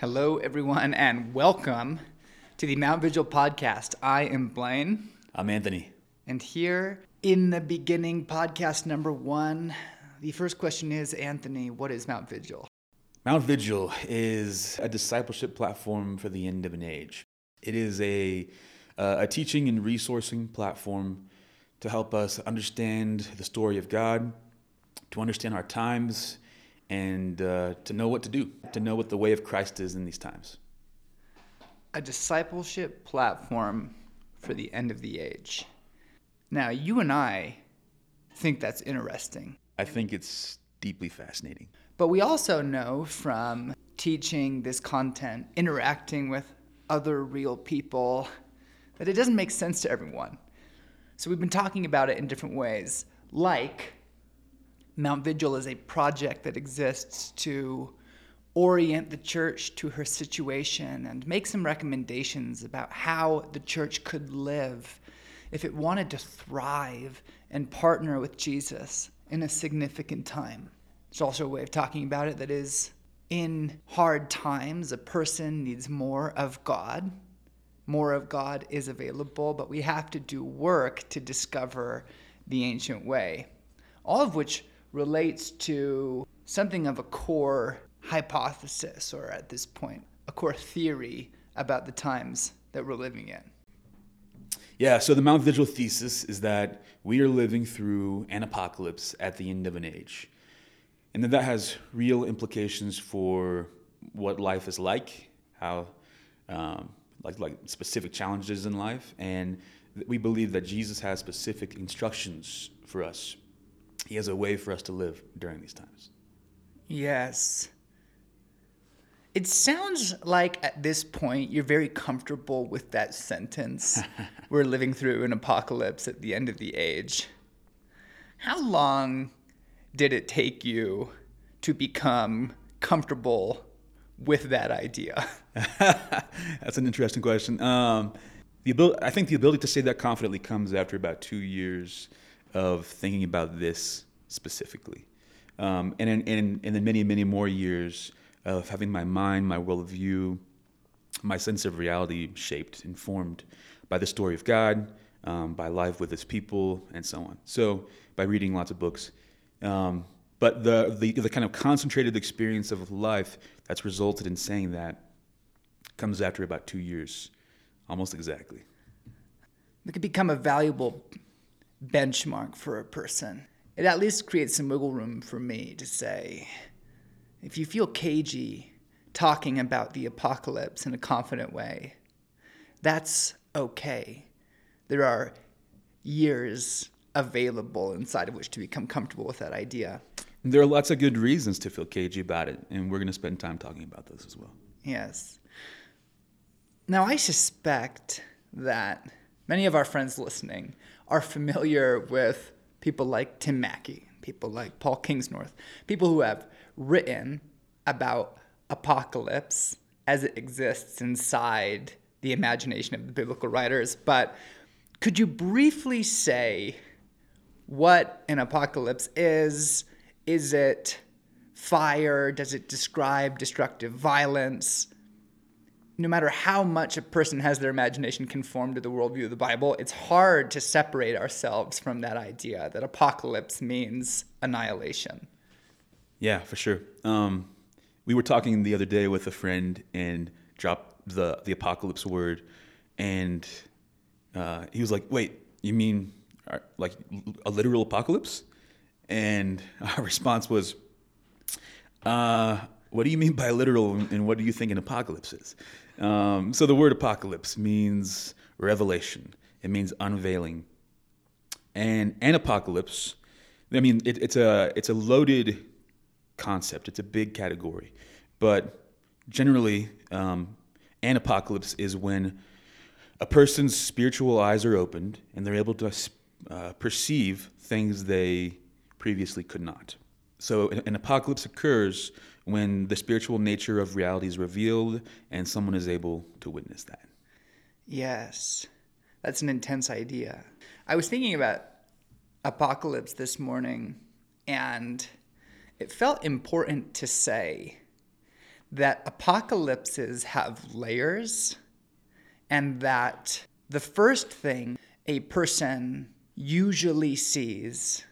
Hello, everyone, and welcome to the Mount Vigil podcast. I am Blaine, I'm Anthony. and here in the beginning, podcast number one, the first question is Anthony, what is Mount Vigil? Mount Vigil is a discipleship platform for the end of an age. It is a, uh, a teaching and resourcing platform to help us understand the story of God, to understand our times, and uh, to know what to do, to know what the way of Christ is in these times. A discipleship platform for the end of the age. Now, you and I think that's interesting. I think it's deeply fascinating. But we also know from teaching this content, interacting with other real people, that it doesn't make sense to everyone. So we've been talking about it in different ways, like Mount Vigil is a project that exists to orient the church to her situation and make some recommendations about how the church could live if it wanted to thrive and partner with Jesus in a significant time. It's also a way of talking about it that is in hard times, a person needs more of God. More of God is available, but we have to do work to discover the ancient way. All of which relates to something of a core hypothesis, or at this point, a core theory about the times that we're living in. Yeah, so the Mount Vigil thesis is that we are living through an apocalypse at the end of an age. And that that has real implications for what life is like, how, um, like, like specific challenges in life. And we believe that Jesus has specific instructions for us. He has a way for us to live during these times. Yes. It sounds like at this point you're very comfortable with that sentence. We're living through an apocalypse at the end of the age. How long did it take you to become comfortable with that idea? That's an interesting question. Um, the ability, I think the ability to say that confidently comes after about two years of thinking about this specifically. Um, and, in, and, and then many, many more years of having my mind, my worldview, my sense of reality shaped, informed by the story of God, um, by life with His people, and so on. So, by reading lots of books. Um, but the, the, the kind of concentrated experience of life that's resulted in saying that comes after about two years, almost exactly. It could become a valuable benchmark for a person. It at least creates some wiggle room for me to say, if you feel cagey talking about the apocalypse in a confident way, that's okay. There are years available inside of which to become comfortable with that idea. There are lots of good reasons to feel cagey about it, and we're going to spend time talking about those as well. Yes. Now, I suspect that many of our friends listening are familiar with people like Tim Mackie, people like Paul Kingsnorth, people who have written about apocalypse as it exists inside the imagination of the biblical writers. But could you briefly say what an apocalypse is? Is it fire? Does it describe destructive violence? No matter how much a person has their imagination conformed to the worldview of the Bible, it's hard to separate ourselves from that idea that apocalypse means annihilation. Yeah, for sure. Um, we were talking the other day with a friend and dropped the the apocalypse word, and uh, he was like, "Wait, you mean uh, like a literal apocalypse?" And our response was, uh, "What do you mean by literal, and what do you think an apocalypse is?" Um, so the word apocalypse means revelation. It means unveiling, and an apocalypse. I mean, it, it's a it's a loaded concept. It's a big category, but generally, um, an apocalypse is when a person's spiritual eyes are opened and they're able to uh, perceive things they previously could not. So, an apocalypse occurs when the spiritual nature of reality is revealed and someone is able to witness that. Yes, that's an intense idea. I was thinking about apocalypse this morning, and it felt important to say that apocalypses have layers and that the first thing a person usually sees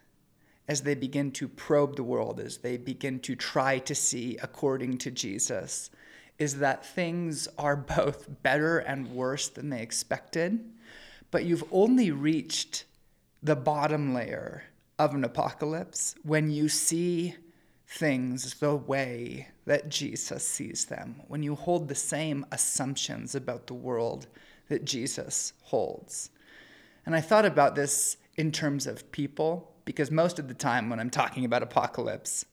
as they begin to probe the world, as they begin to try to see according to Jesus, is that things are both better and worse than they expected, but you've only reached the bottom layer of an apocalypse when you see things the way that Jesus sees them, when you hold the same assumptions about the world that Jesus holds. And I thought about this in terms of people because most of the time when I'm talking about apocalypse,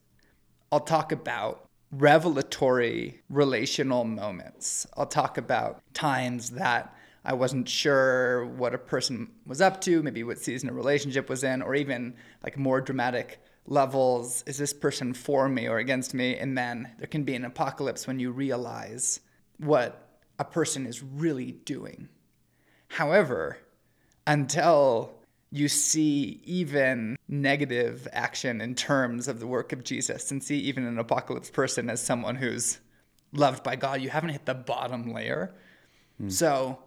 I'll talk about revelatory relational moments. I'll talk about times that I wasn't sure what a person was up to, maybe what season a relationship was in, or even like more dramatic levels is this person for me or against me? And then there can be an apocalypse when you realize what a person is really doing. However, until you see even negative action in terms of the work of Jesus and see even an apocalypse person as someone who's loved by God, you haven't hit the bottom layer. Mm. So,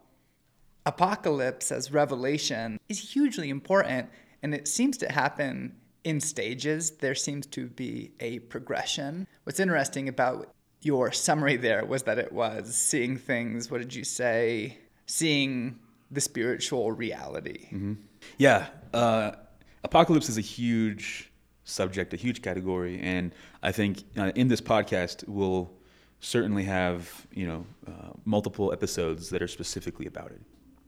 apocalypse as revelation is hugely important, and it seems to happen in stages. There seems to be a progression. What's interesting about your summary there was that it was seeing things, what did you say? Seeing the spiritual reality. Mm-hmm. Yeah. Uh, apocalypse is a huge subject, a huge category. And I think uh, in this podcast, we'll certainly have, you know, uh, multiple episodes that are specifically about it.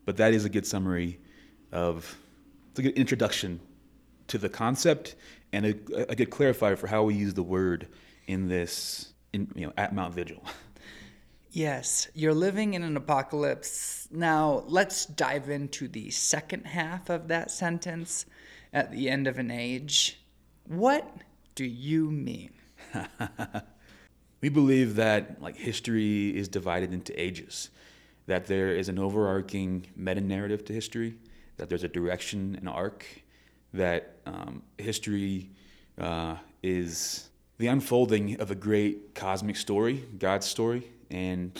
But that is a good summary of, it's a good introduction to the concept and a, a good clarifier for how we use the word in this, in, you know, at Mount Vigil. Yes, you're living in an apocalypse. Now, let's dive into the second half of that sentence at the end of an age. What do you mean? we believe that like history is divided into ages, that there is an overarching meta narrative to history, that there's a direction, an arc, that um, history uh, is the unfolding of a great cosmic story, God's story, and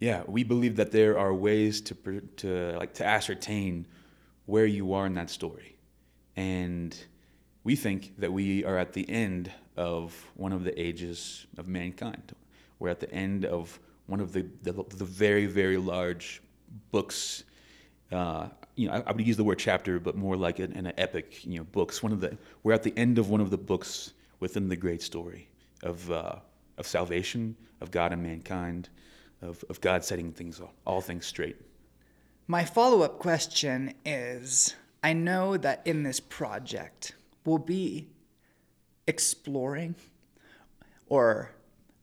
yeah, we believe that there are ways to to like to ascertain where you are in that story, and we think that we are at the end of one of the ages of mankind. We're at the end of one of the the, the very very large books. Uh, you know, I, I, would use the word chapter, but more like an, an epic. You know, books. One of the we're at the end of one of the books within the great story of uh, of salvation, of God and mankind, of, of God setting things all things straight. My follow up question is I know that in this project we'll be exploring or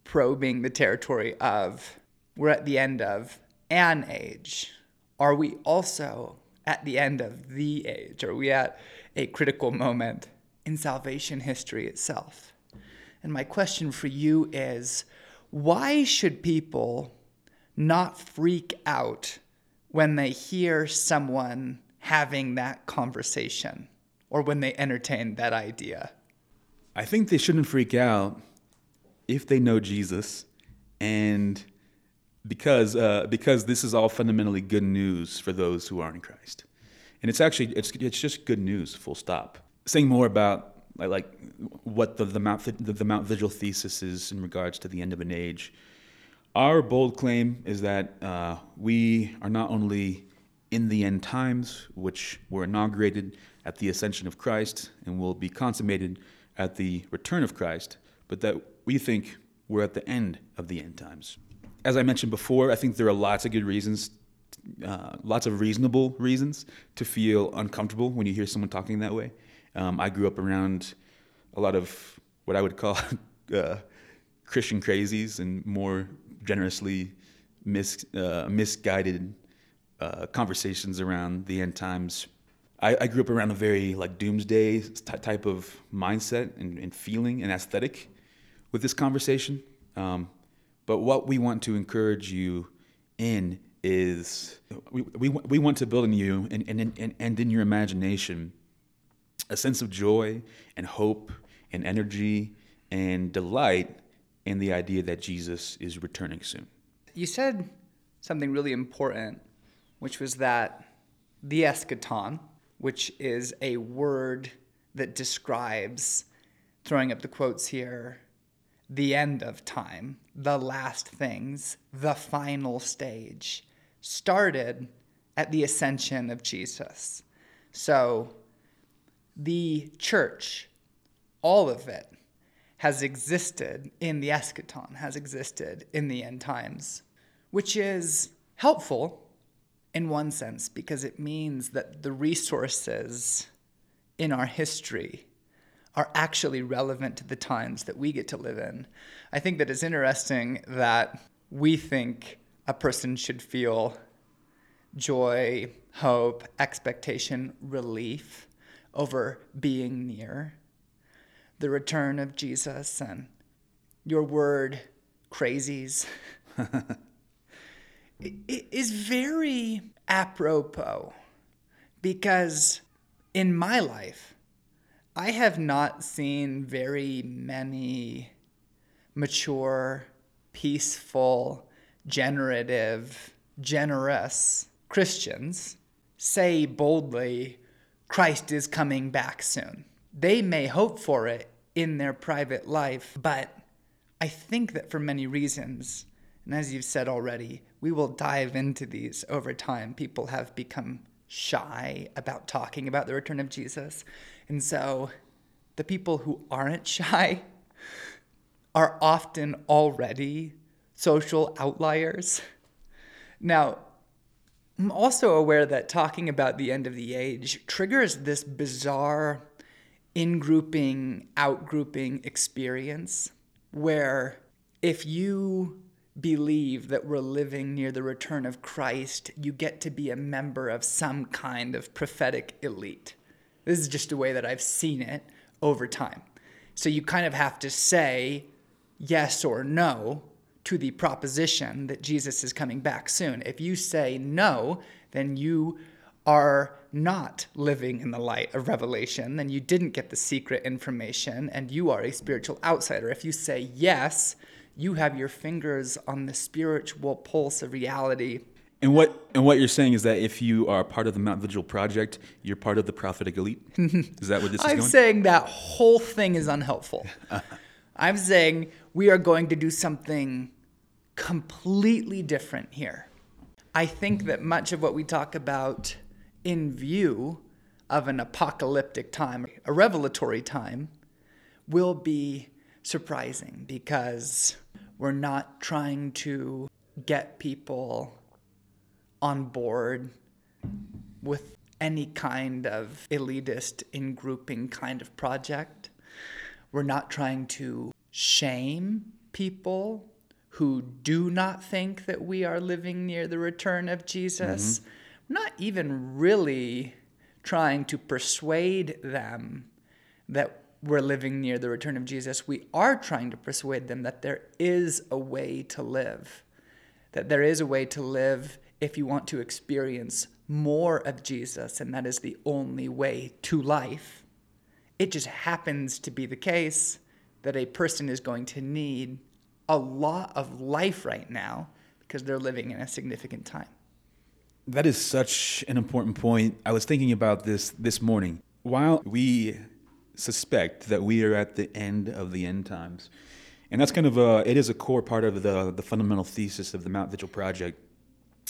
probing the territory of we're at the end of an age. Are we also at the end of the age? Are we at a critical moment in salvation history itself? And my question for you is why should people not freak out when they hear someone having that conversation or when they entertain that idea? I think they shouldn't freak out if they know Jesus and because uh, because this is all fundamentally good news for those who are in Christ. And it's actually it's it's just good news, full stop. Saying more about like, like what the, the, Mount, the, the Mount Vigil thesis is in regards to the end of an age. Our bold claim is that uh, we are not only in the end times, which were inaugurated at the ascension of Christ and will be consummated at the return of Christ, but that we think we're at the end of the end times. As I mentioned before, I think there are lots of good reasons, uh, lots of reasonable reasons to feel uncomfortable when you hear someone talking that way. Um, I grew up around a lot of what I would call uh, Christian crazies and more generously mis, uh, misguided uh, conversations around the end times. I, I, grew up around a very like doomsday type of mindset and, and, feeling and aesthetic with this conversation. Um, but what we want to encourage you in is we, we, we want to build in you and, and, and, and in your imagination a sense of joy and hope and energy and delight in the idea that Jesus is returning soon. You said something really important, which was that the eschaton, which is a word that describes, throwing up the quotes here, the end of time, the last things, the final stage, started at the ascension of Jesus. So the church, all of it, has existed in the eschaton, has existed in the end times, which is helpful in one sense because it means that the resources in our history are actually relevant to the times that we get to live in. I think that it's interesting that we think a person should feel joy, hope, expectation, relief over being near the return of Jesus and your word, crazies, it is very apropos because in my life, I have not seen very many mature, peaceful, generative, generous Christians say boldly, Christ is coming back soon. They may hope for it in their private life, but I think that for many reasons, and as you've said already, we will dive into these over time. People have become shy about talking about the return of Jesus. And so the people who aren't shy are often already social outliers. Now, I'm also aware that talking about the end of the age triggers this bizarre in grouping, out grouping experience where if you believe that we're living near the return of Christ, you get to be a member of some kind of prophetic elite. This is just a way that I've seen it over time. So you kind of have to say yes or no to the proposition that Jesus is coming back soon. If you say no, then you are not living in the light of revelation, then you didn't get the secret information and you are a spiritual outsider. If you say yes, you have your fingers on the spiritual pulse of reality. And what and what you're saying is that if you are part of the Mount Vigil project, you're part of the prophetic elite. is that what this is I'm going? saying that whole thing is unhelpful. I'm saying we are going to do something completely different here. I think that much of what we talk about in view of an apocalyptic time, a revelatory time, will be surprising because we're not trying to get people on board with any kind of elitist in grouping kind of project. We're not trying to shame people who do not think that we are living near the return of Jesus. Mm-hmm. not even really trying to persuade them that we're living near the return of Jesus, we are trying to persuade them that there is a way to live. That there is a way to live if you want to experience more of Jesus, and that is the only way to life. It just happens to be the case that a person is going to need a lot of life right now because they're living in a significant time. That is such an important point. I was thinking about this this morning. While we suspect that we are at the end of the end times. And that's kind of a, it is a core part of the, the fundamental thesis of the Mount Vigil Project.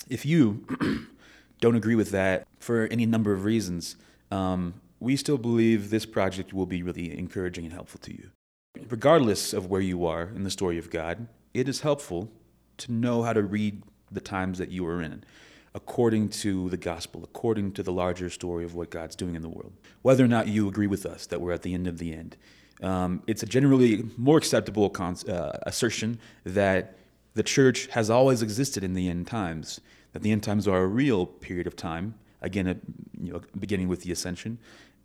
If you don't agree with that for any number of reasons, um, we still believe this project will be really encouraging and helpful to you. Regardless of where you are in the story of God, it is helpful to know how to read the times that you are in according to the gospel, according to the larger story of what God's doing in the world. Whether or not you agree with us that we're at the end of the end, um, it's a generally more acceptable con- uh, assertion that the church has always existed in the end times, that the end times are a real period of time, again, you know, beginning with the ascension.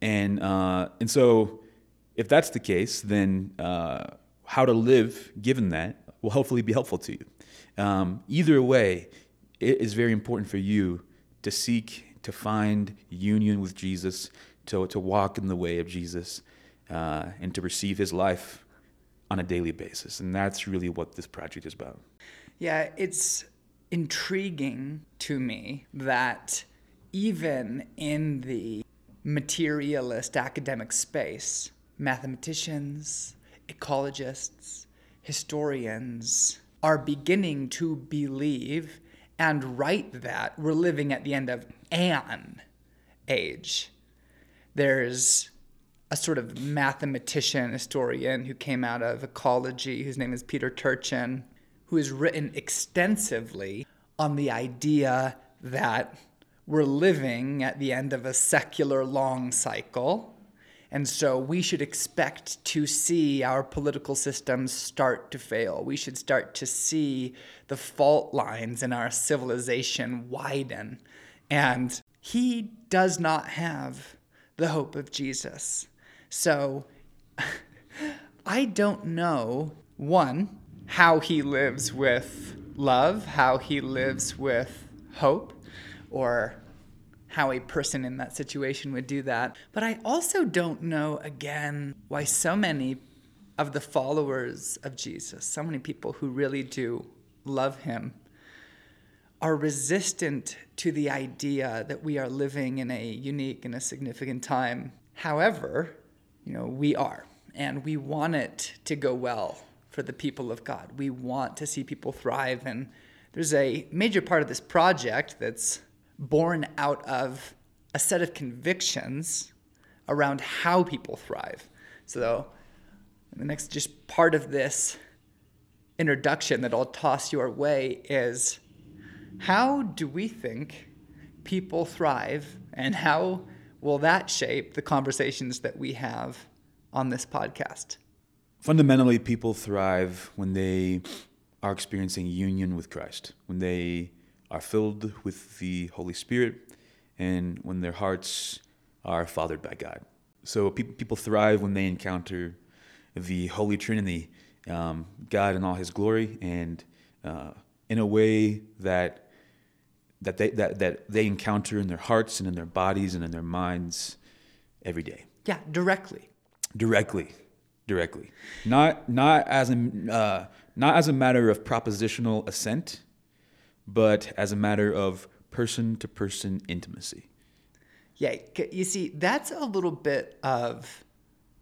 And, uh, and so, if that's the case, then uh, how to live given that will hopefully be helpful to you. Um, either way, it is very important for you to seek to find union with Jesus, to, to walk in the way of Jesus, uh, and to receive his life on a daily basis. And that's really what this project is about. Yeah, it's intriguing to me that even in the materialist academic space, mathematicians, ecologists, historians are beginning to believe and write that we're living at the end of an age. There's a sort of mathematician, historian who came out of ecology, whose name is Peter Turchin, who has written extensively on the idea that we're living at the end of a secular long cycle. And so we should expect to see our political systems start to fail. We should start to see the fault lines in our civilization widen. And he does not have the hope of Jesus. So I don't know, one, how he lives with love, how he lives with hope, or how a person in that situation would do that. But I also don't know, again, why so many of the followers of Jesus, so many people who really do love him, are resistant to the idea that we are living in a unique and a significant time. However, you know, we are, and we want it to go well for the people of God. We want to see people thrive, and there's a major part of this project that's born out of a set of convictions around how people thrive. So, the next just part of this introduction that I'll toss your way is how do we think people thrive, and how will that shape the conversations that we have on this podcast? Fundamentally, people thrive when they are experiencing union with Christ, when they are filled with the Holy Spirit, and when their hearts are fathered by God. So pe- people thrive when they encounter the Holy Trinity, um, God in all His glory, and uh, in a way that that they that, that they encounter in their hearts and in their bodies and in their minds every day. Yeah, directly. Directly, directly. Not not as a uh, not as a matter of propositional assent, but as a matter of person to person intimacy. Yeah, you see, that's a little bit of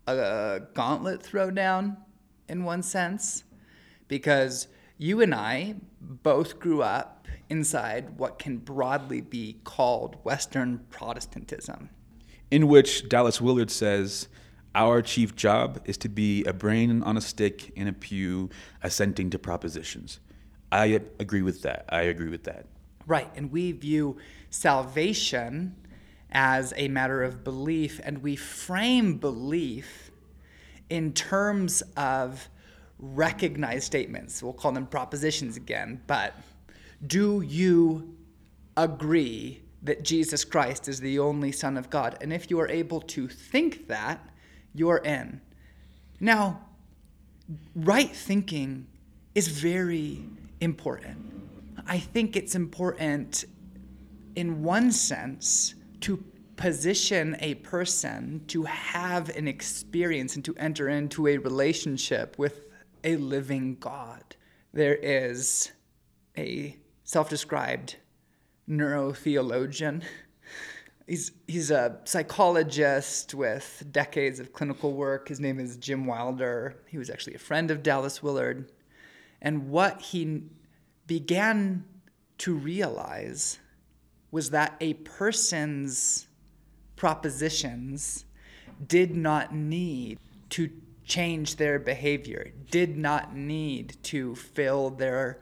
a gauntlet throwdown in one sense, because you and I both grew up inside what can broadly be called Western Protestantism. In which Dallas Willard says, Our chief job is to be a brain on a stick in a pew assenting to propositions. I agree with that. I agree with that. Right. And we view salvation as a matter of belief, and we frame belief in terms of recognized statements. We'll call them propositions again, but do you agree that Jesus Christ is the only Son of God? And if you are able to think that, you're in. Now, right thinking is very important. I think it's important in one sense to position a person to have an experience and to enter into a relationship with a living God. There is a self described neurotheologian. He's, he's a psychologist with decades of clinical work. His name is Jim Wilder. He was actually a friend of Dallas Willard. And what he began to realize was that a person's propositions did not need to change their behavior, did not need to fill their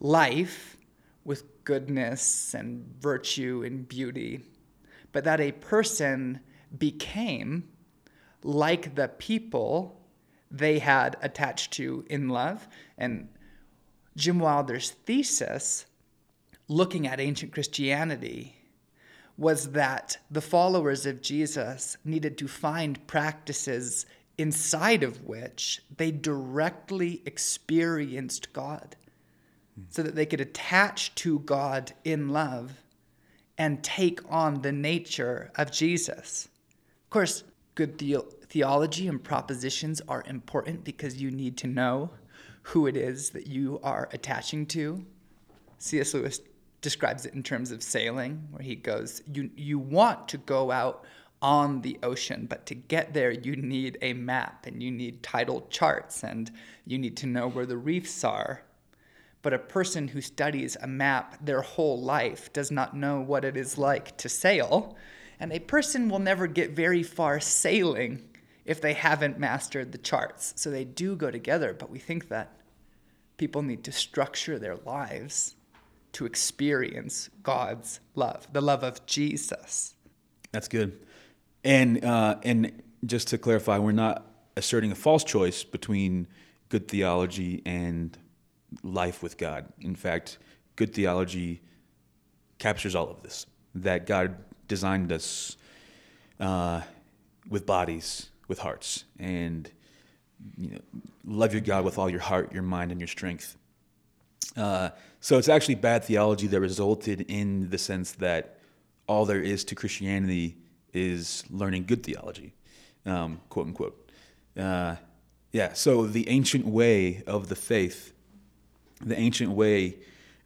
life with goodness and virtue and beauty, but that a person became like the people they had attached to in love. And Jim Wilder's thesis, looking at ancient Christianity, was that the followers of Jesus needed to find practices inside of which they directly experienced God so that they could attach to God in love and take on the nature of Jesus. Of course, good theology and propositions are important because you need to know who it is that you are attaching to. C.S. Lewis describes it in terms of sailing, where he goes, you, you want to go out on the ocean, but to get there, you need a map and you need tidal charts and you need to know where the reefs are. But a person who studies a map their whole life does not know what it is like to sail. And a person will never get very far sailing if they haven't mastered the charts. So they do go together, but we think that people need to structure their lives to experience God's love, the love of Jesus. That's good. And uh, and just to clarify, we're not asserting a false choice between good theology and life with God. In fact, good theology captures all of this. That God designed us uh, with bodies, with hearts, and you know, love your God with all your heart, your mind, and your strength. Uh, so it's actually bad theology that resulted in the sense that all there is to Christianity is learning good theology, um, quote unquote. Uh, yeah, so the ancient way of the faith, the ancient way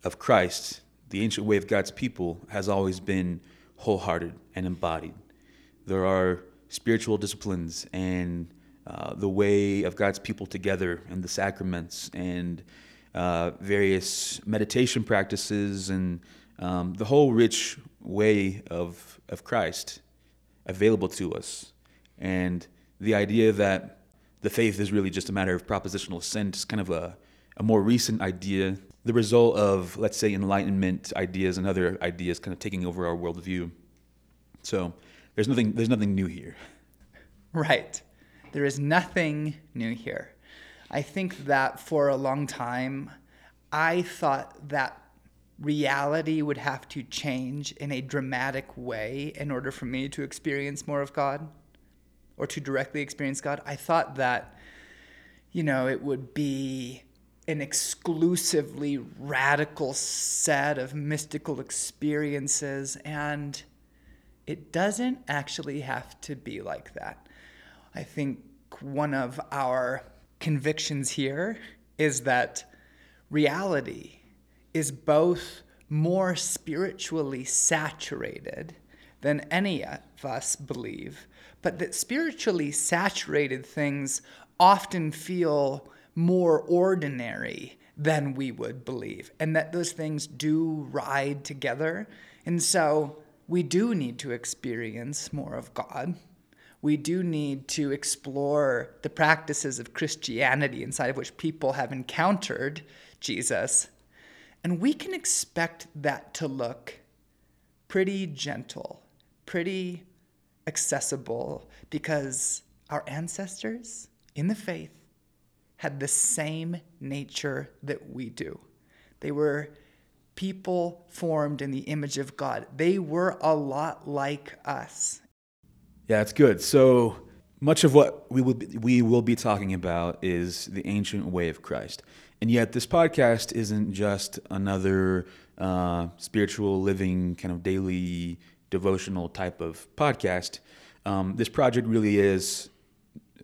of Christ, the ancient way of God's people has always been wholehearted and embodied. There are spiritual disciplines and uh, the way of God's people together and the sacraments and uh, various meditation practices and um, the whole rich way of, of Christ available to us. And the idea that the faith is really just a matter of propositional is kind of a, a more recent idea, the result of, let's say, Enlightenment ideas and other ideas kind of taking over our worldview. So there's nothing, there's nothing new here. Right. There is nothing new here. I think that for a long time, I thought that reality would have to change in a dramatic way in order for me to experience more of God or to directly experience God. I thought that, you know, it would be an exclusively radical set of mystical experiences, and it doesn't actually have to be like that. I think one of our convictions here is that reality is both more spiritually saturated than any of us believe, but that spiritually saturated things often feel more ordinary than we would believe, and that those things do ride together. And so we do need to experience more of God. We do need to explore the practices of Christianity inside of which people have encountered Jesus and we can expect that to look pretty gentle, pretty accessible, because our ancestors in the faith had the same nature that we do. They were people formed in the image of God, they were a lot like us. Yeah, it's good. So, much of what we will be, we will be talking about is the ancient way of Christ. And yet, this podcast isn't just another uh, spiritual living, kind of daily devotional type of podcast. Um, this project really is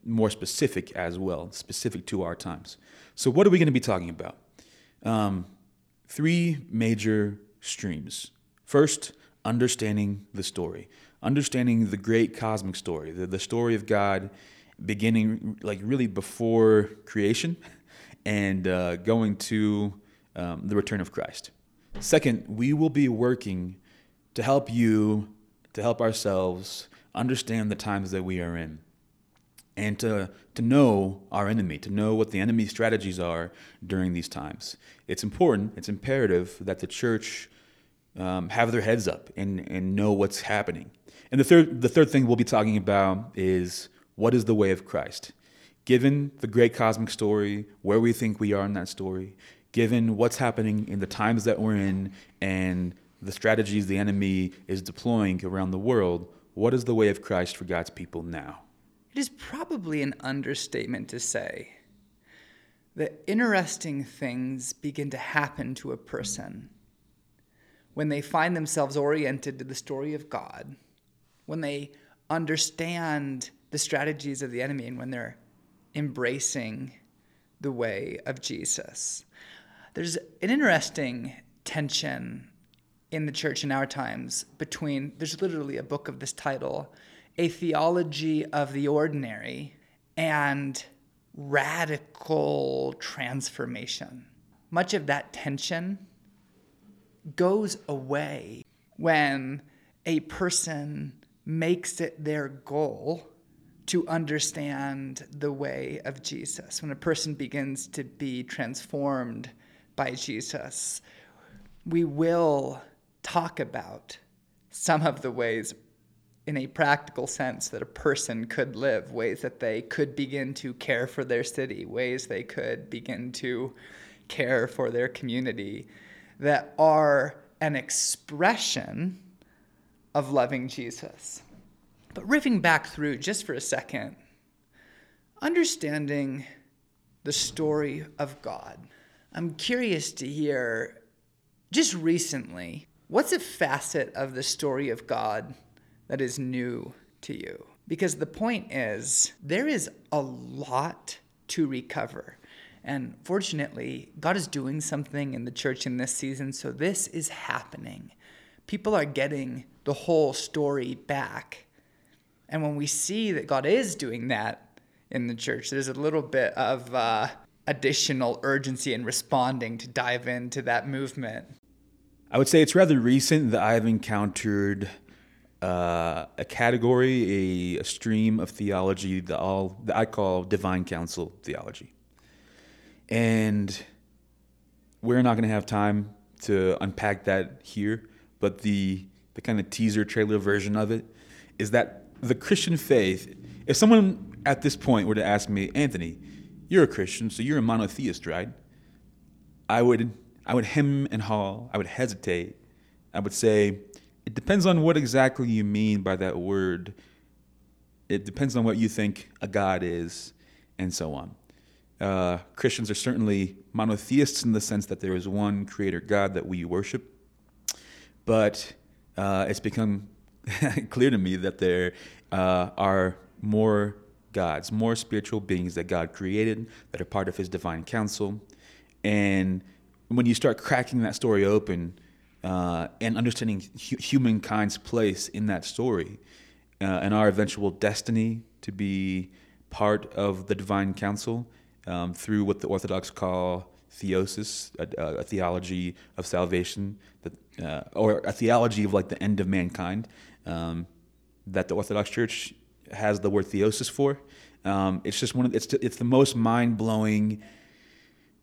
more specific as well, specific to our times. So, what are we going to be talking about? Um, three major streams. First, understanding the story, understanding the great cosmic story, the, the story of God beginning like really before creation and uh, going to um, the return of Christ. Second, we will be working to help you, to help ourselves understand the times that we are in and to, to know our enemy, to know what the enemy's strategies are during these times. It's important, it's imperative that the church um, have their heads up and, and know what's happening. And the third, the third thing we'll be talking about is what is the way of Christ? given the great cosmic story, where we think we are in that story, given what's happening in the times that we're in, and the strategies the enemy is deploying around the world, what is the way of Christ for God's people now? It is probably an understatement to say that interesting things begin to happen to a person when they find themselves oriented to the story of God, when they understand the strategies of the enemy and when they're embracing the way of Jesus. There's an interesting tension in the church in our times between, there's literally a book of this title, A Theology of the Ordinary, and radical transformation. Much of that tension goes away when a person makes it their goal to understand the way of Jesus. When a person begins to be transformed by Jesus, we will talk about some of the ways in a practical sense that a person could live, ways that they could begin to care for their city, ways they could begin to care for their community that are an expression of loving Jesus. But riffing back through just for a second, understanding the story of God, I'm curious to hear just recently what's a facet of the story of God that is new to you? Because the point is, there is a lot to recover. And fortunately, God is doing something in the church in this season, so this is happening. People are getting the whole story back. And when we see that God is doing that in the church, there's a little bit of uh, additional urgency in responding to dive into that movement. I would say it's rather recent that I've encountered uh, a category, a, a, stream of theology that, all, that I call divine council theology. And we're not going to have time to unpack that here, but the, the kind of teaser trailer version of it is that the Christian faith, if someone at this point were to ask me, Anthony, you're a Christian, so you're a monotheist, right? I would, I would hem and haw, I would hesitate. I would say, it depends on what exactly you mean by that word. It depends on what you think a God is, and so on. Uh, Christians are certainly monotheists in the sense that there is one creator God that we worship. But uh, it's become clear to me that there uh, are more gods, more spiritual beings that God created that are part of his divine council. And when you start cracking that story open, uh, and understanding hu- humankind's place in that story uh, and our eventual destiny to be part of the divine council um, through what the Orthodox call theosis, a, a theology of salvation, that, uh, or a theology of like the end of mankind, um, that the Orthodox Church has the word theosis for. Um, it's just one of it's it's the most mind blowing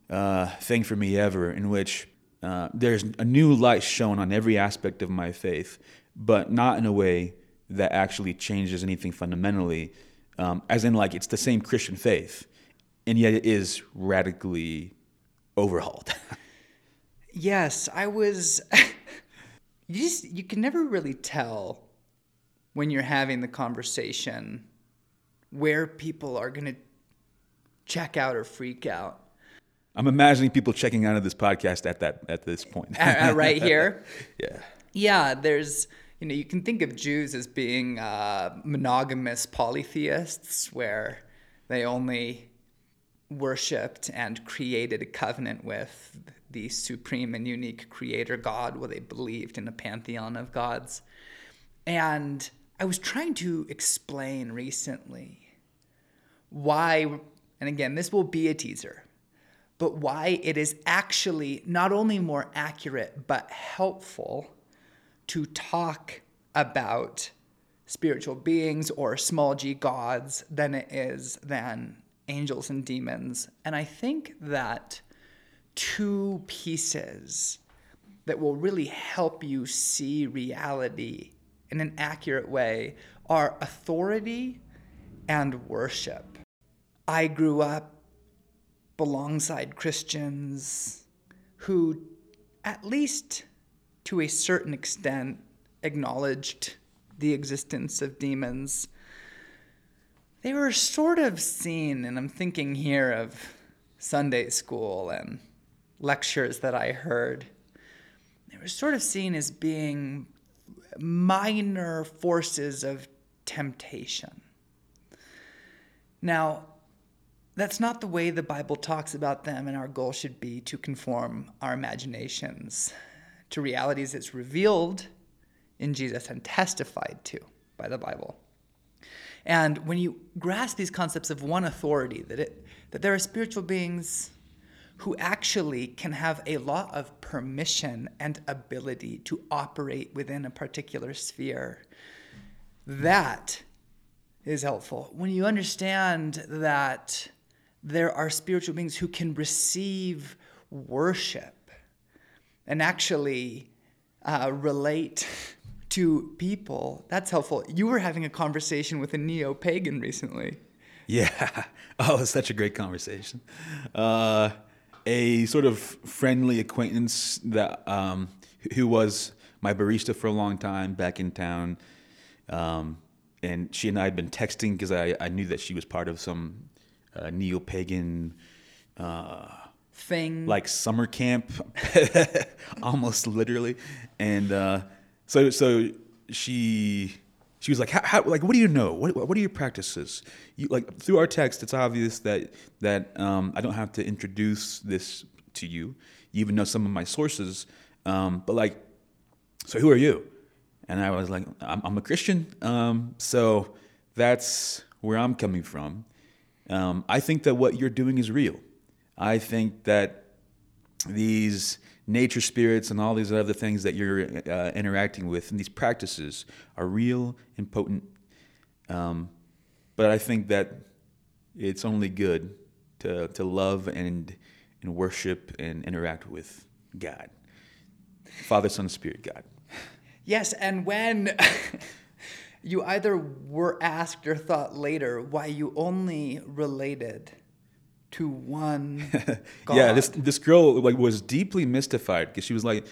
uh, thing for me ever, in which uh, there's a new light shown on every aspect of my faith, but not in a way that actually changes anything fundamentally, um, as in like it's the same Christian faith, and yet it is radically overhauled. yes, I was. you just you can never really tell when you're having the conversation where people are going to check out or freak out I'm imagining people checking out of this podcast at that at this point. uh, right here. yeah. Yeah. There's you know you can think of Jews as being uh, monogamous polytheists, where they only worshipped and created a covenant with the supreme and unique creator God, where they believed in a pantheon of gods. And I was trying to explain recently why, and again, this will be a teaser but why it is actually not only more accurate, but helpful to talk about spiritual beings or small g gods than it is than angels and demons. And I think that two pieces that will really help you see reality in an accurate way are authority and worship. I grew up alongside Christians who, at least to a certain extent, acknowledged the existence of demons. They were sort of seen, and I'm thinking here of Sunday school and lectures that I heard. They were sort of seen as being minor forces of temptation. Now, that's not the way the Bible talks about them, and our goal should be to conform our imaginations to realities that's revealed in Jesus and testified to by the Bible. And when you grasp these concepts of one authority, that, it, that there are spiritual beings who actually can have a lot of permission and ability to operate within a particular sphere, that is helpful. When you understand that there are spiritual beings who can receive worship and actually uh, relate to people, that's helpful. You were having a conversation with a neo pagan recently. Yeah. Oh, it's such a great conversation. Uh, a sort of friendly acquaintance that um, who was my barista for a long time back in town. Um, and she and I had been texting because I, I knew that she was part of some uh, neo pagan uh, thing, like summer camp, almost literally. And uh, so so she she was like, how, how, like, what do you know? What, what are your practices? You, like through our text, it's obvious that that um, I don't have to introduce this to you. You even know some of my sources, um, but like, so who are you? And I was like, I'm, I'm a Christian. Um, so that's where I'm coming from. Um, I think that what you're doing is real. I think that these nature spirits and all these other things that you're uh, interacting with and these practices are real and potent. Um, but I think that it's only good to, to love and, and worship and interact with God. Father, Son, Spirit, God. Yes, and when you either were asked or thought later why you only related to one God. yeah, this this girl like was deeply mystified because she was like,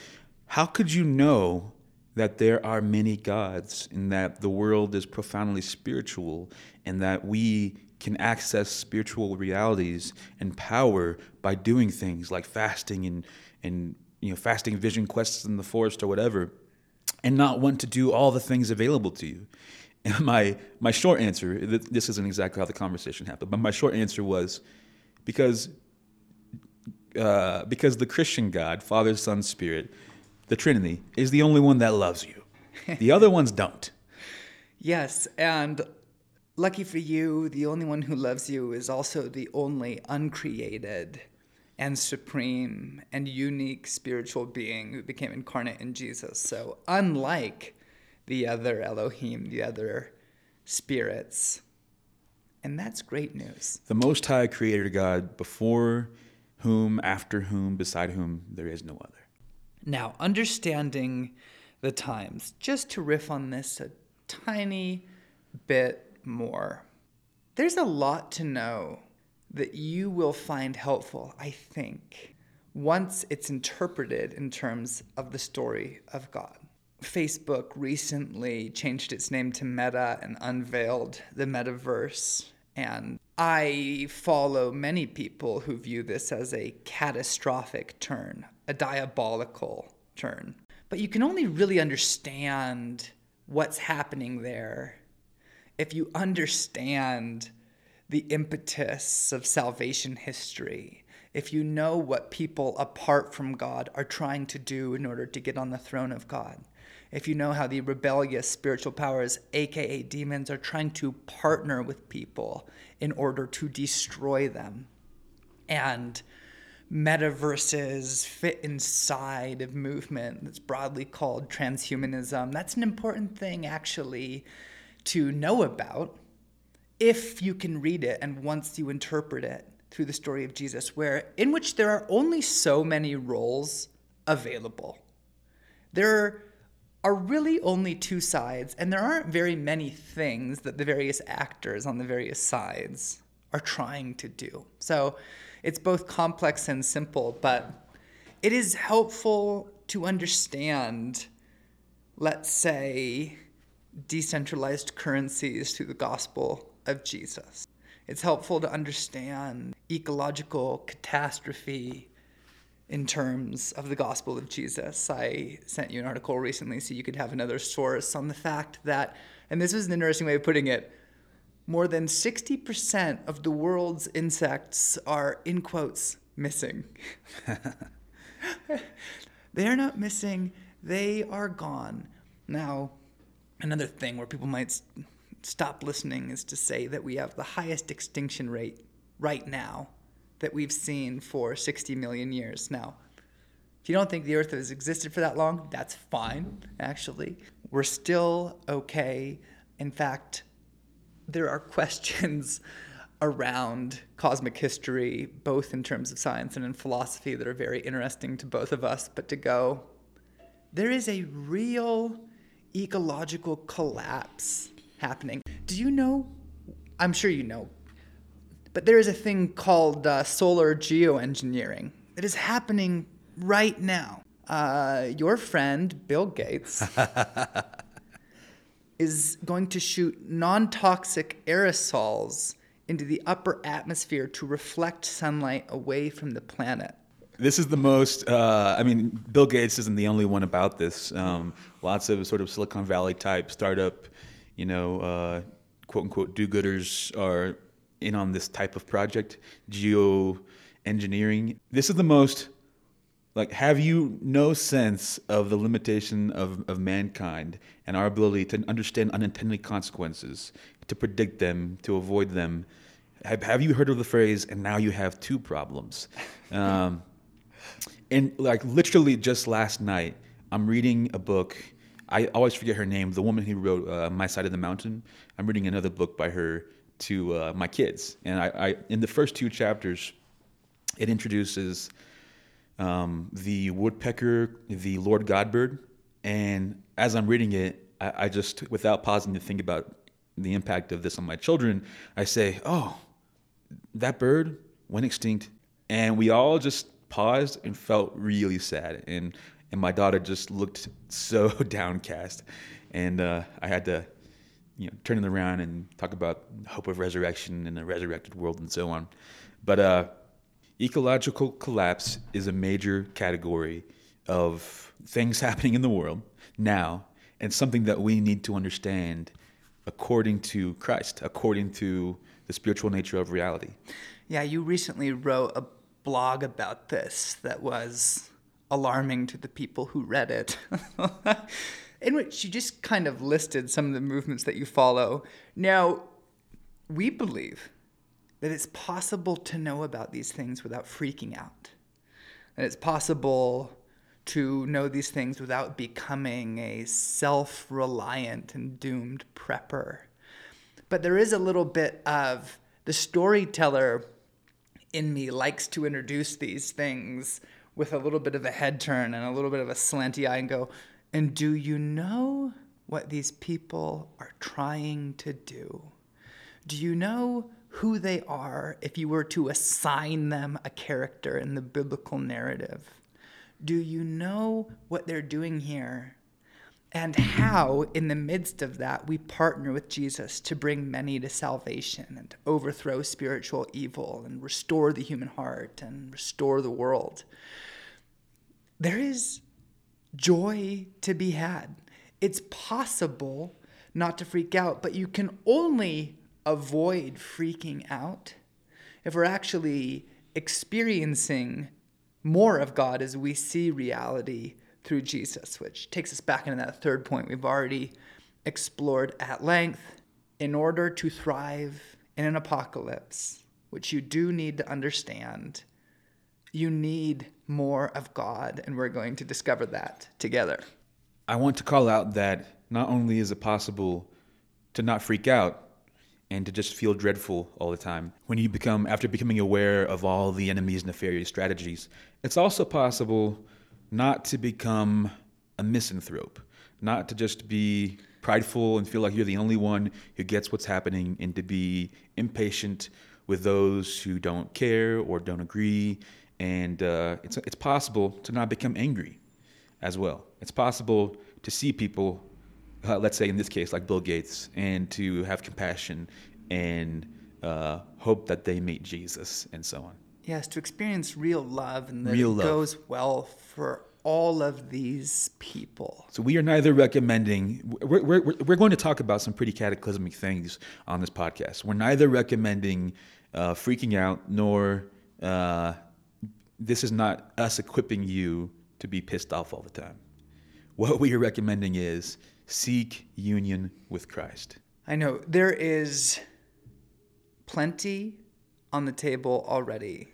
"How could you know that there are many gods and that the world is profoundly spiritual and that we can access spiritual realities and power by doing things like fasting and and you know fasting vision quests in the forest or whatever and not want to do all the things available to you and my my short answer this isn't exactly how the conversation happened but my short answer was because uh, because the Christian God, Father, Son, Spirit, the Trinity, is the only one that loves you. The other ones don't. Yes, and lucky for you, the only one who loves you is also the only uncreated and supreme and unique spiritual being who became incarnate in Jesus. So, unlike the other Elohim, the other spirits, and that's great news. The Most High Creator God, before whom, after whom, beside whom there is no other. Now, understanding the times, just to riff on this a tiny bit more, there's a lot to know that you will find helpful, I think, once it's interpreted in terms of the story of God. Facebook recently changed its name to Meta and unveiled the metaverse and I follow many people who view this as a catastrophic turn, a diabolical turn. But you can only really understand what's happening there if you understand the impetus of salvation history, if you know what people apart from God are trying to do in order to get on the throne of God if you know how the rebellious spiritual powers, aka demons, are trying to partner with people in order to destroy them. And metaverses fit inside of movement that's broadly called transhumanism. That's an important thing, actually, to know about if you can read it and once you interpret it through the story of Jesus, where in which there are only so many roles available. There are really only two sides, and there aren't very many things that the various actors on the various sides are trying to do. So it's both complex and simple, but it is helpful to understand, let's say, decentralized currencies through the gospel of Jesus. It's helpful to understand ecological catastrophe in terms of the gospel of Jesus. I sent you an article recently so you could have another source on the fact that, and this was an interesting way of putting it, more than 60% of the world's insects are, in quotes, missing. they are not missing, they are gone. Now, another thing where people might stop listening is to say that we have the highest extinction rate right now that we've seen for 60 million years. Now, if you don't think the Earth has existed for that long, that's fine, actually. We're still okay. In fact, there are questions around cosmic history, both in terms of science and in philosophy, that are very interesting to both of us. But to go, there is a real ecological collapse happening. Do you know? I'm sure you know, but there is a thing called uh, solar geoengineering that is happening right now. Uh, your friend, Bill Gates, is going to shoot non toxic aerosols into the upper atmosphere to reflect sunlight away from the planet. This is the most, uh, I mean, Bill Gates isn't the only one about this. Um, lots of sort of Silicon Valley type startup, you know, uh, quote unquote do gooders are in on this type of project, geoengineering. This is the most like have you no sense of the limitation of, of mankind and our ability to understand unintended consequences to predict them to avoid them have, have you heard of the phrase and now you have two problems um, and like literally just last night i'm reading a book i always forget her name the woman who wrote uh, my side of the mountain. I'm reading another book by her to uh, my kids. And I, I in the first two chapters it introduces um, the woodpecker, the Lord Godbird, and as I'm reading it, I, I, just, without pausing to think about the impact of this on my children, I say, "Oh, that bird went extinct," and we all just paused and felt really sad, and and my daughter just looked so downcast, and uh, I had to, you know, turn it around and talk about hope of resurrection and a resurrected world and so on, but. Uh, ecological collapse is a major category of things happening in the world now and something that we need to understand according to Christ, according to the spiritual nature of reality. Yeah, you recently wrote a blog about this that was alarming to the people who read it, in which you just kind of listed some of the movements that you follow. Now, we believe that it's possible to know about these things without freaking out. That it's possible to know these things without becoming a self reliant and doomed prepper. But there is a little bit of the storyteller in me likes to introduce these things with a little bit of a head turn and a little bit of a slanty eye and go, and do you know what these people are trying to do? Do you know who they are if you were to assign them a character in the biblical narrative? Do you know what they're doing here? And how, in the midst of that, we partner with Jesus to bring many to salvation and overthrow spiritual evil and restore the human heart and restore the world. There is joy to be had. It's possible not to freak out, but you can only avoid freaking out, if we're actually experiencing more of God as we see reality through Jesus, which takes us back into that third point we've already explored at length. In order to thrive in an apocalypse, which you do need to understand, you need more of God, and we're going to discover that together. I want to call out that not only is it possible to not freak out, and to just feel dreadful all the time. When you become, after becoming aware of all the enemy's nefarious strategies, it's also possible not to become a misanthrope, not to just be prideful and feel like you're the only one who gets what's happening, and to be impatient with those who don't care or don't agree. And uh, it's, it's possible to not become angry as well. It's possible to see people uh, let's say in this case, like Bill Gates, and to have compassion and uh, hope that they meet Jesus and so on. Yes, to experience real love and that real love. goes well for all of these people. So we are neither recommending. We're, we're, we're going to talk about some pretty cataclysmic things on this podcast. We're neither recommending uh, freaking out, nor uh, this is not us equipping you to be pissed off all the time. What we are recommending is seek union with Christ. I know there is plenty on the table already.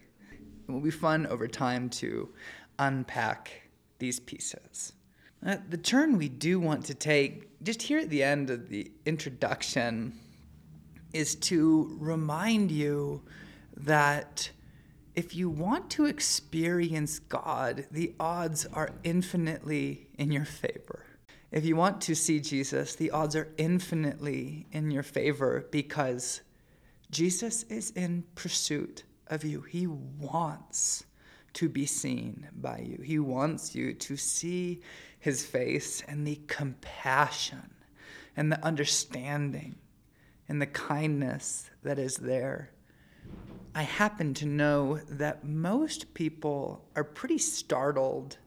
It will be fun over time to unpack these pieces. Uh, the turn we do want to take, just here at the end of the introduction, is to remind you that if you want to experience God, the odds are infinitely in your favor. If you want to see Jesus, the odds are infinitely in your favor because Jesus is in pursuit of you. He wants to be seen by you. He wants you to see his face and the compassion and the understanding and the kindness that is there. I happen to know that most people are pretty startled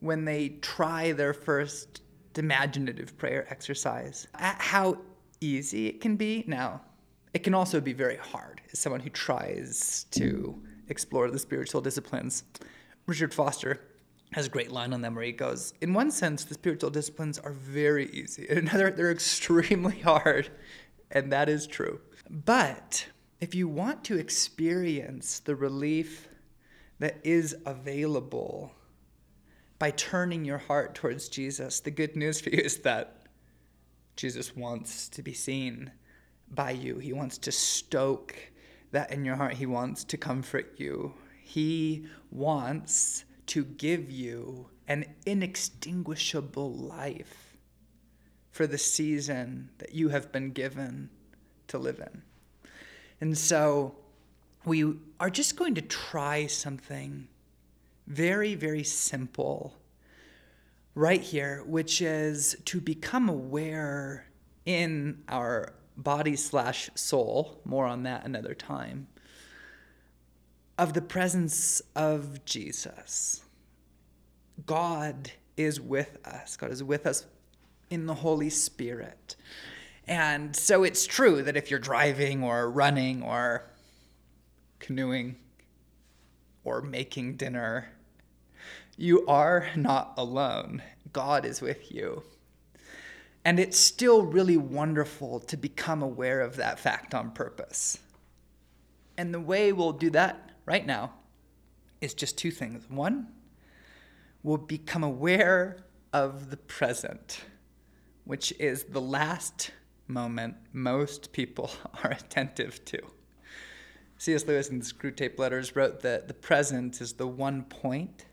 when they try their first imaginative prayer exercise at how easy it can be. Now, it can also be very hard as someone who tries to explore the spiritual disciplines. Richard Foster has a great line on them where he goes, In one sense, the spiritual disciplines are very easy. In another, they're extremely hard. And that is true. But if you want to experience the relief that is available by turning your heart towards Jesus, the good news for you is that Jesus wants to be seen by you. He wants to stoke that in your heart. He wants to comfort you. He wants to give you an inextinguishable life for the season that you have been given to live in. And so we are just going to try something very, very simple right here, which is to become aware in our body slash soul, more on that another time, of the presence of Jesus. God is with us. God is with us in the Holy Spirit. And so it's true that if you're driving or running or canoeing or making dinner, you are not alone. God is with you. And it's still really wonderful to become aware of that fact on purpose. And the way we'll do that right now is just two things. One, we'll become aware of the present, which is the last moment most people are attentive to. C.S. Lewis in the Screwtape Letters wrote that the present is the one point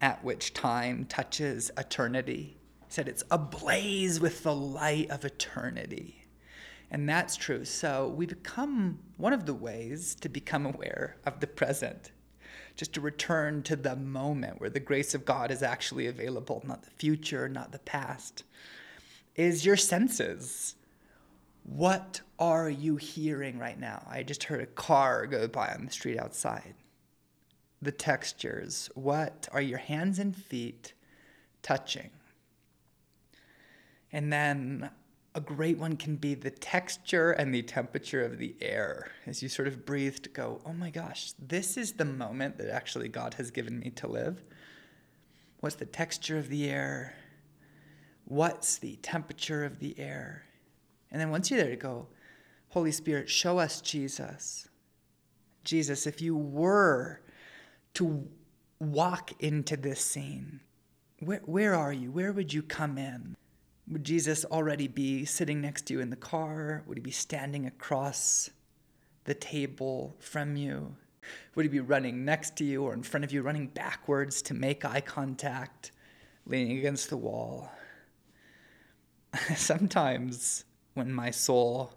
at which time touches eternity said it's ablaze with the light of eternity. And that's true. So we become one of the ways to become aware of the present, just to return to the moment where the grace of God is actually available, not the future, not the past, is your senses. What are you hearing right now? I just heard a car go by on the street outside. The textures. What are your hands and feet touching? And then a great one can be the texture and the temperature of the air as you sort of breathe to go, oh my gosh, this is the moment that actually God has given me to live. What's the texture of the air? What's the temperature of the air? And then once you're there to go, Holy Spirit, show us Jesus. Jesus, if you were to walk into this scene, where, where are you? Where would you come in? Would Jesus already be sitting next to you in the car? Would he be standing across the table from you? Would he be running next to you or in front of you, running backwards to make eye contact, leaning against the wall? Sometimes when my soul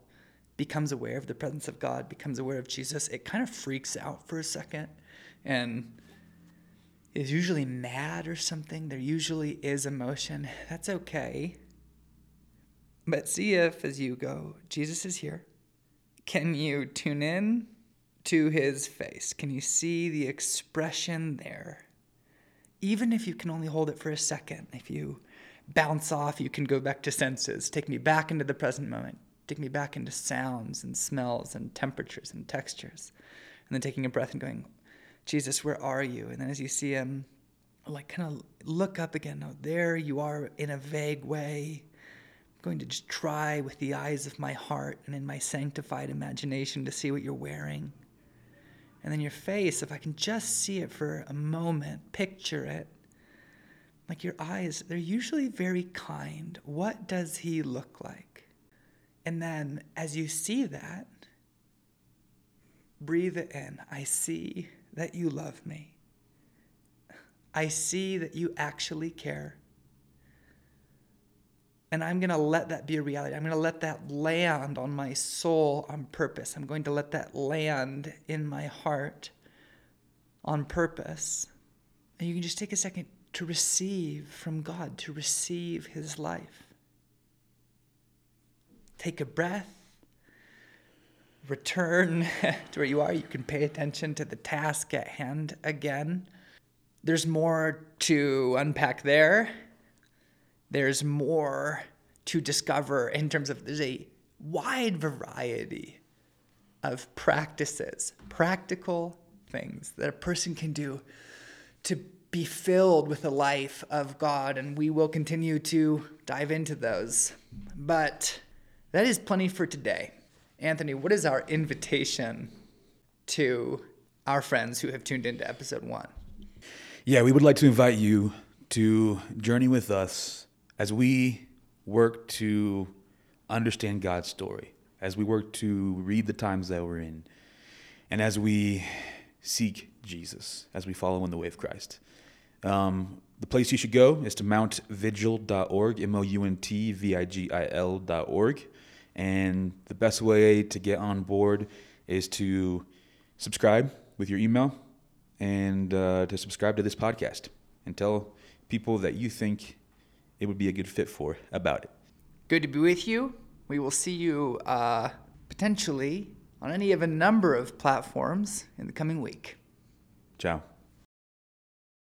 becomes aware of the presence of God, becomes aware of Jesus, it kind of freaks out for a second and is usually mad or something. There usually is emotion. That's okay. But see if, as you go, Jesus is here. Can you tune in to his face? Can you see the expression there? even if you can only hold it for a second, if you bounce off, you can go back to senses. Take me back into the present moment. Take me back into sounds and smells and temperatures and textures. And then taking a breath and going, Jesus, where are you? And then as you see him, like kind of look up again. Oh, there you are in a vague way. Going to just try with the eyes of my heart and in my sanctified imagination to see what you're wearing. And then your face, if I can just see it for a moment, picture it. Like your eyes, they're usually very kind. What does he look like? And then as you see that, breathe it in. I see that you love me. I see that you actually care. And I'm going to let that be a reality. I'm going to let that land on my soul on purpose. I'm going to let that land in my heart on purpose. And you can just take a second to receive from God, to receive His life. Take a breath, return to where you are. You can pay attention to the task at hand again. There's more to unpack there there's more to discover in terms of there's a wide variety of practices, practical things that a person can do to be filled with the life of God. And we will continue to dive into those. But that is plenty for today. Anthony, what is our invitation to our friends who have tuned into episode one? Yeah, we would like to invite you to journey with us as we work to understand God's story, as we work to read the times that we're in, and as we seek Jesus, as we follow in the way of Christ. Um, the place you should go is to mountvigil.org, M O U N T V I G I L.org. And the best way to get on board is to subscribe with your email and uh, to subscribe to this podcast and tell people that you think it would be a good fit for about it. Good to be with you. We will see you uh, potentially on any of a number of platforms in the coming week. Ciao.